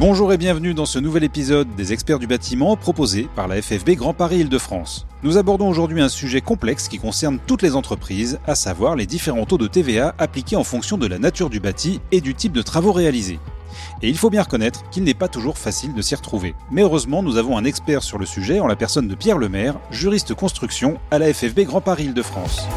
Bonjour et bienvenue dans ce nouvel épisode des experts du bâtiment proposé par la FFB Grand Paris Île-de-France. Nous abordons aujourd'hui un sujet complexe qui concerne toutes les entreprises, à savoir les différents taux de TVA appliqués en fonction de la nature du bâti et du type de travaux réalisés. Et il faut bien reconnaître qu'il n'est pas toujours facile de s'y retrouver. Mais heureusement, nous avons un expert sur le sujet en la personne de Pierre Lemaire, juriste construction à la FFB Grand Paris Île-de-France.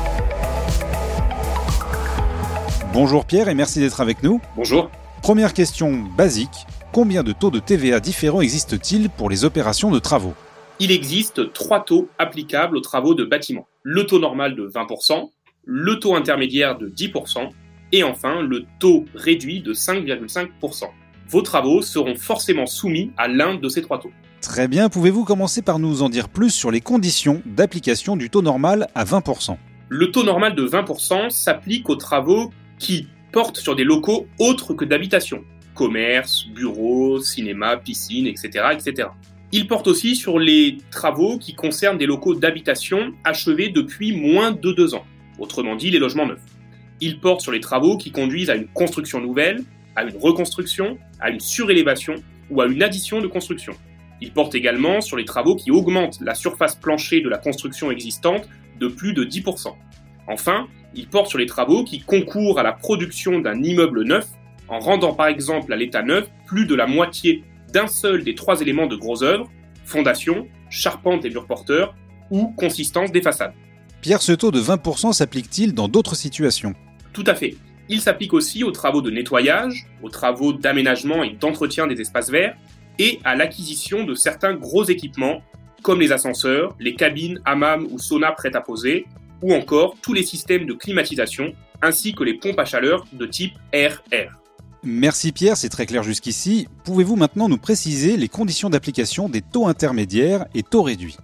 Bonjour Pierre et merci d'être avec nous. Bonjour. Première question basique, combien de taux de TVA différents existent-ils pour les opérations de travaux? Il existe trois taux applicables aux travaux de bâtiment. Le taux normal de 20%, le taux intermédiaire de 10% et enfin le taux réduit de 5,5%. Vos travaux seront forcément soumis à l'un de ces trois taux. Très bien, pouvez-vous commencer par nous en dire plus sur les conditions d'application du taux normal à 20% Le taux normal de 20% s'applique aux travaux qui portent sur des locaux autres que d'habitation, commerce, bureaux, cinéma, piscine, etc., etc. Il porte aussi sur les travaux qui concernent des locaux d'habitation achevés depuis moins de deux ans, autrement dit les logements neufs. Il porte sur les travaux qui conduisent à une construction nouvelle, à une reconstruction, à une surélévation ou à une addition de construction. Il porte également sur les travaux qui augmentent la surface plancher de la construction existante de plus de 10%. Enfin, il porte sur les travaux qui concourent à la production d'un immeuble neuf en rendant par exemple à l'état neuf plus de la moitié d'un seul des trois éléments de gros œuvre, fondation, charpente et murs porteurs, ou consistance des façades. Pierre, ce taux de 20% s'applique-t-il dans d'autres situations? Tout à fait. Il s'applique aussi aux travaux de nettoyage, aux travaux d'aménagement et d'entretien des espaces verts, et à l'acquisition de certains gros équipements, comme les ascenseurs, les cabines, hammam ou sauna prêtes à poser, ou encore tous les systèmes de climatisation, ainsi que les pompes à chaleur de type RR. Merci Pierre, c'est très clair jusqu'ici. Pouvez-vous maintenant nous préciser les conditions d'application des taux intermédiaires et taux réduits?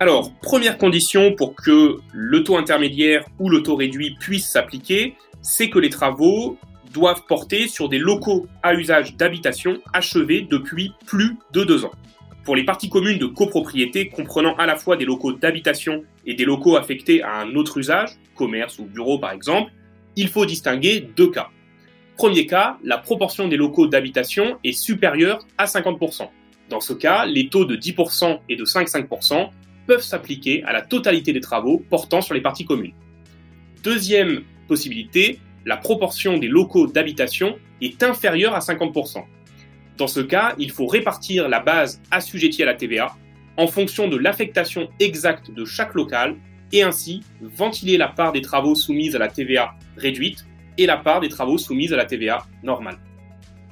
Alors, première condition pour que le taux intermédiaire ou le taux réduit puisse s'appliquer, c'est que les travaux doivent porter sur des locaux à usage d'habitation achevés depuis plus de deux ans. Pour les parties communes de copropriété comprenant à la fois des locaux d'habitation et des locaux affectés à un autre usage, commerce ou bureau par exemple, il faut distinguer deux cas. Premier cas, la proportion des locaux d'habitation est supérieure à 50%. Dans ce cas, les taux de 10% et de 5,5% peuvent s'appliquer à la totalité des travaux portant sur les parties communes. Deuxième possibilité, la proportion des locaux d'habitation est inférieure à 50%. Dans ce cas, il faut répartir la base assujettie à la TVA en fonction de l'affectation exacte de chaque local et ainsi ventiler la part des travaux soumis à la TVA réduite et la part des travaux soumis à la TVA normale.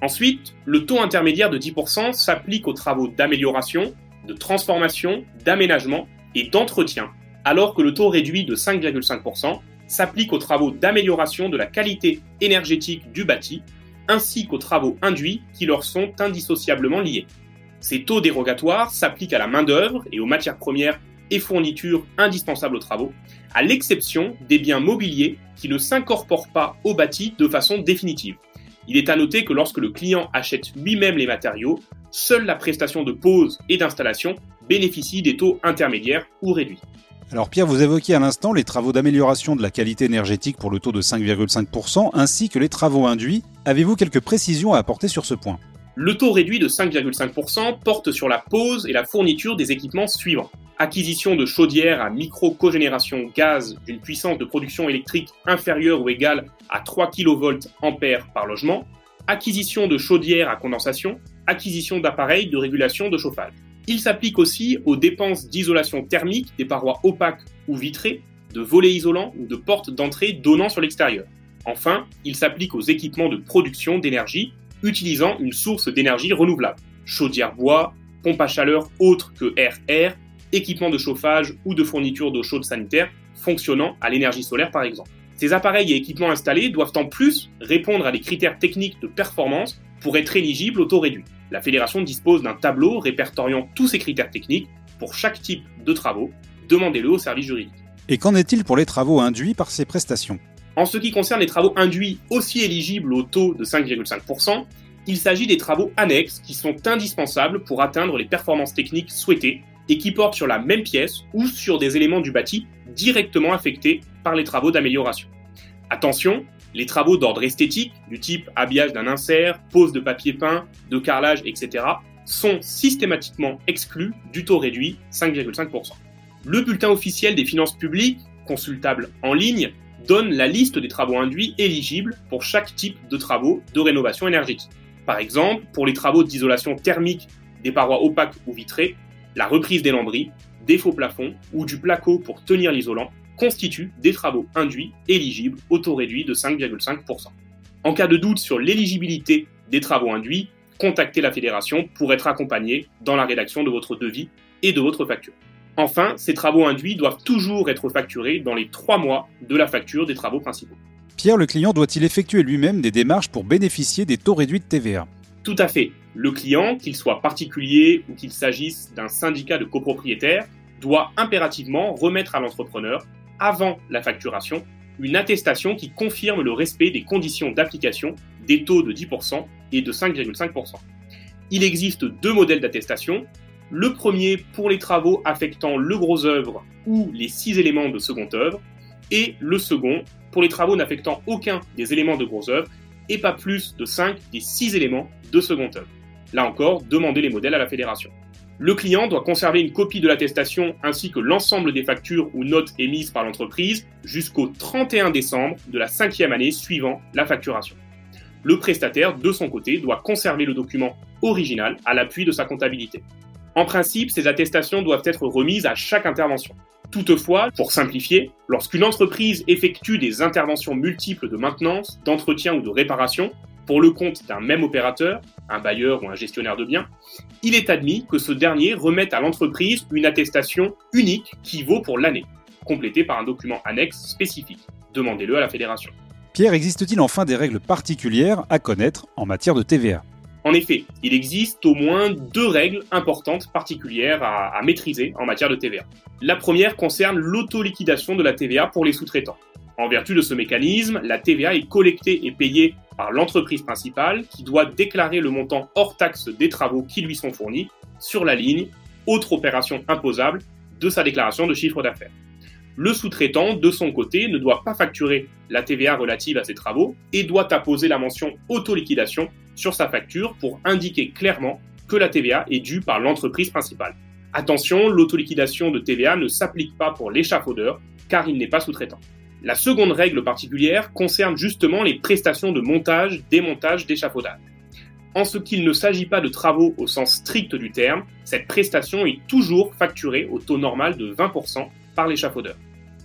Ensuite, le taux intermédiaire de 10% s'applique aux travaux d'amélioration, de transformation, d'aménagement et d'entretien, alors que le taux réduit de 5,5% s'applique aux travaux d'amélioration de la qualité énergétique du bâti, ainsi qu'aux travaux induits qui leur sont indissociablement liés. Ces taux dérogatoires s'appliquent à la main-d'œuvre et aux matières premières et fournitures indispensables aux travaux, à l'exception des biens mobiliers qui ne s'incorporent pas au bâti de façon définitive. Il est à noter que lorsque le client achète lui-même les matériaux, seule la prestation de pose et d'installation bénéficie des taux intermédiaires ou réduits. Alors Pierre, vous évoquiez à l'instant les travaux d'amélioration de la qualité énergétique pour le taux de 5,5% ainsi que les travaux induits. Avez-vous quelques précisions à apporter sur ce point? Le taux réduit de 5,5% porte sur la pose et la fourniture des équipements suivants acquisition de chaudières à micro-cogénération gaz d'une puissance de production électrique inférieure ou égale à 3 kV ampères par logement, acquisition de chaudières à condensation, acquisition d'appareils de régulation de chauffage. Il s'applique aussi aux dépenses d'isolation thermique des parois opaques ou vitrées, de volets isolants ou de portes d'entrée donnant sur l'extérieur. Enfin, il s'applique aux équipements de production d'énergie utilisant une source d'énergie renouvelable, chaudière bois, pompe à chaleur autre que RR, équipements de chauffage ou de fourniture d'eau chaude sanitaire fonctionnant à l'énergie solaire par exemple. Ces appareils et équipements installés doivent en plus répondre à des critères techniques de performance pour être éligibles au taux réduit. La fédération dispose d'un tableau répertoriant tous ces critères techniques pour chaque type de travaux. Demandez-le au service juridique. Et qu'en est-il pour les travaux induits par ces prestations? En ce qui concerne les travaux induits aussi éligibles au taux de 5,5%, il s'agit des travaux annexes qui sont indispensables pour atteindre les performances techniques souhaitées et qui portent sur la même pièce ou sur des éléments du bâti directement affectés par les travaux d'amélioration. Attention, Les travaux d'ordre esthétique, du type habillage d'un insert, pose de papier peint, de carrelage, etc., sont systématiquement exclus du taux réduit 5,5%. Le bulletin officiel des finances publiques, consultable en ligne, donne la liste des travaux induits éligibles pour chaque type de travaux de rénovation énergétique. Par exemple, pour les travaux d'isolation thermique des parois opaques ou vitrées, la reprise des lambris, des faux plafonds ou du placo pour tenir l'isolant constituent des travaux induits éligibles au taux réduit de 5,5%. En cas de doute sur l'éligibilité des travaux induits, contactez la fédération pour être accompagné dans la rédaction de votre devis et de votre facture. Enfin, ces travaux induits doivent toujours être facturés dans les trois mois de la facture des travaux principaux. Pierre, le client doit-il effectuer lui-même des démarches pour bénéficier des taux réduits de TVA Tout à fait. Le client, qu'il soit particulier ou qu'il s'agisse d'un syndicat de copropriétaires, doit impérativement remettre à l'entrepreneur, avant la facturation, une attestation qui confirme le respect des conditions d'application des taux de 10% et de 5,5%. Il existe deux modèles d'attestation, le premier pour les travaux affectant le gros œuvre ou les six éléments de second œuvre, et le second pour les travaux n'affectant aucun des éléments de gros œuvre et pas plus de 5 des 6 éléments de second œuvre. Là encore, demandez les modèles à la fédération. Le client doit conserver une copie de l'attestation ainsi que l'ensemble des factures ou notes émises par l'entreprise jusqu'au 31 décembre de la cinquième année suivant la facturation. Le prestataire, de son côté, doit conserver le document original à l'appui de sa comptabilité. En principe, ces attestations doivent être remises à chaque intervention. Toutefois, pour simplifier, lorsqu'une entreprise effectue des interventions multiples de maintenance, d'entretien ou de réparation, pour le compte d'un même opérateur, un bailleur ou un gestionnaire de biens, il est admis que ce dernier remette à l'entreprise une attestation unique qui vaut pour l'année, complétée par un document annexe spécifique. Demandez-le à la fédération. Pierre, existe-t-il enfin des règles particulières à connaître en matière de TVA en effet, il existe au moins deux règles importantes particulières à, maîtriser en matière de TVA. La première concerne l'autoliquidation de la TVA pour les sous-traitants. En vertu de ce mécanisme, la TVA est collectée et payée par l'entreprise principale qui doit déclarer le montant hors taxe des travaux qui lui sont fournis sur la ligne autre opération imposable de sa déclaration de chiffre d'affaires. Le sous-traitant, de son côté, ne doit pas facturer la TVA relative à ses travaux et doit apposer la mention autoliquidation sur sa facture pour indiquer clairement que la TVA est due par l'entreprise principale. Attention, l'autoliquidation de TVA ne s'applique pas pour l'échafaudeur car il n'est pas sous-traitant. La seconde règle particulière concerne justement les prestations de montage, démontage, d'échafaudage. En ce qu'il ne s'agit pas de travaux au sens strict du terme, cette prestation est toujours facturée au taux normal de 20% par l'échafaudeur.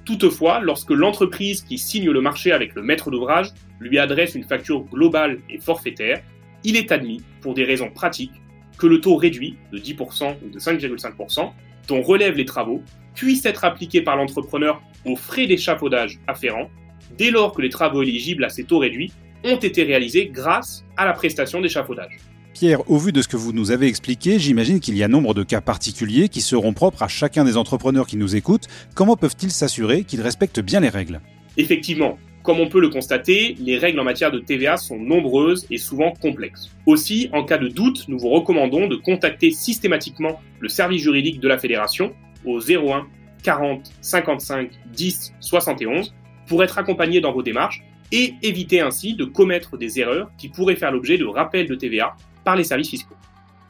Toutefois, lorsque l'entreprise qui signe le marché avec le maître d'ouvrage lui adresse une facture globale et forfaitaire, il est admis, pour des raisons pratiques, que le taux réduit de 10% ou de 5,5% dont relèvent les travaux puisse être appliqué par l'entrepreneur aux frais d'échafaudage afférents dès lors que les travaux éligibles à ces taux réduits ont été réalisés grâce à la prestation d'échafaudage. Pierre, au vu de ce que vous nous avez expliqué, j'imagine qu'il y a nombre de cas particuliers qui seront propres à chacun des entrepreneurs qui nous écoutent. Comment peuvent-ils s'assurer qu'ils respectent bien les règles? Effectivement, comme on peut le constater, les règles en matière de TVA sont nombreuses et souvent complexes. Aussi, en cas de doute, nous vous recommandons de contacter systématiquement le service juridique de la fédération au 01 40 55 10 71 pour être accompagné dans vos démarches et éviter ainsi de commettre des erreurs qui pourraient faire l'objet de rappels de TVA par les services fiscaux.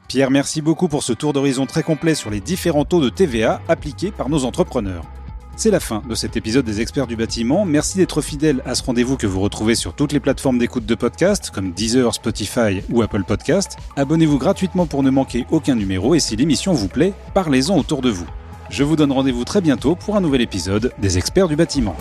Pierre, merci beaucoup pour ce tour d'horizon très complet sur les différents taux de TVA appliqués par nos entrepreneurs. C'est la fin de cet épisode des experts du bâtiment. Merci d'être fidèle à ce rendez-vous que vous retrouvez sur toutes les plateformes d'écoute de podcast comme Deezer, Spotify ou Apple Podcast. Abonnez-vous gratuitement pour ne manquer aucun numéro et si l'émission vous plaît, parlez-en autour de vous. Je vous donne rendez-vous très bientôt pour un nouvel épisode des experts du bâtiment.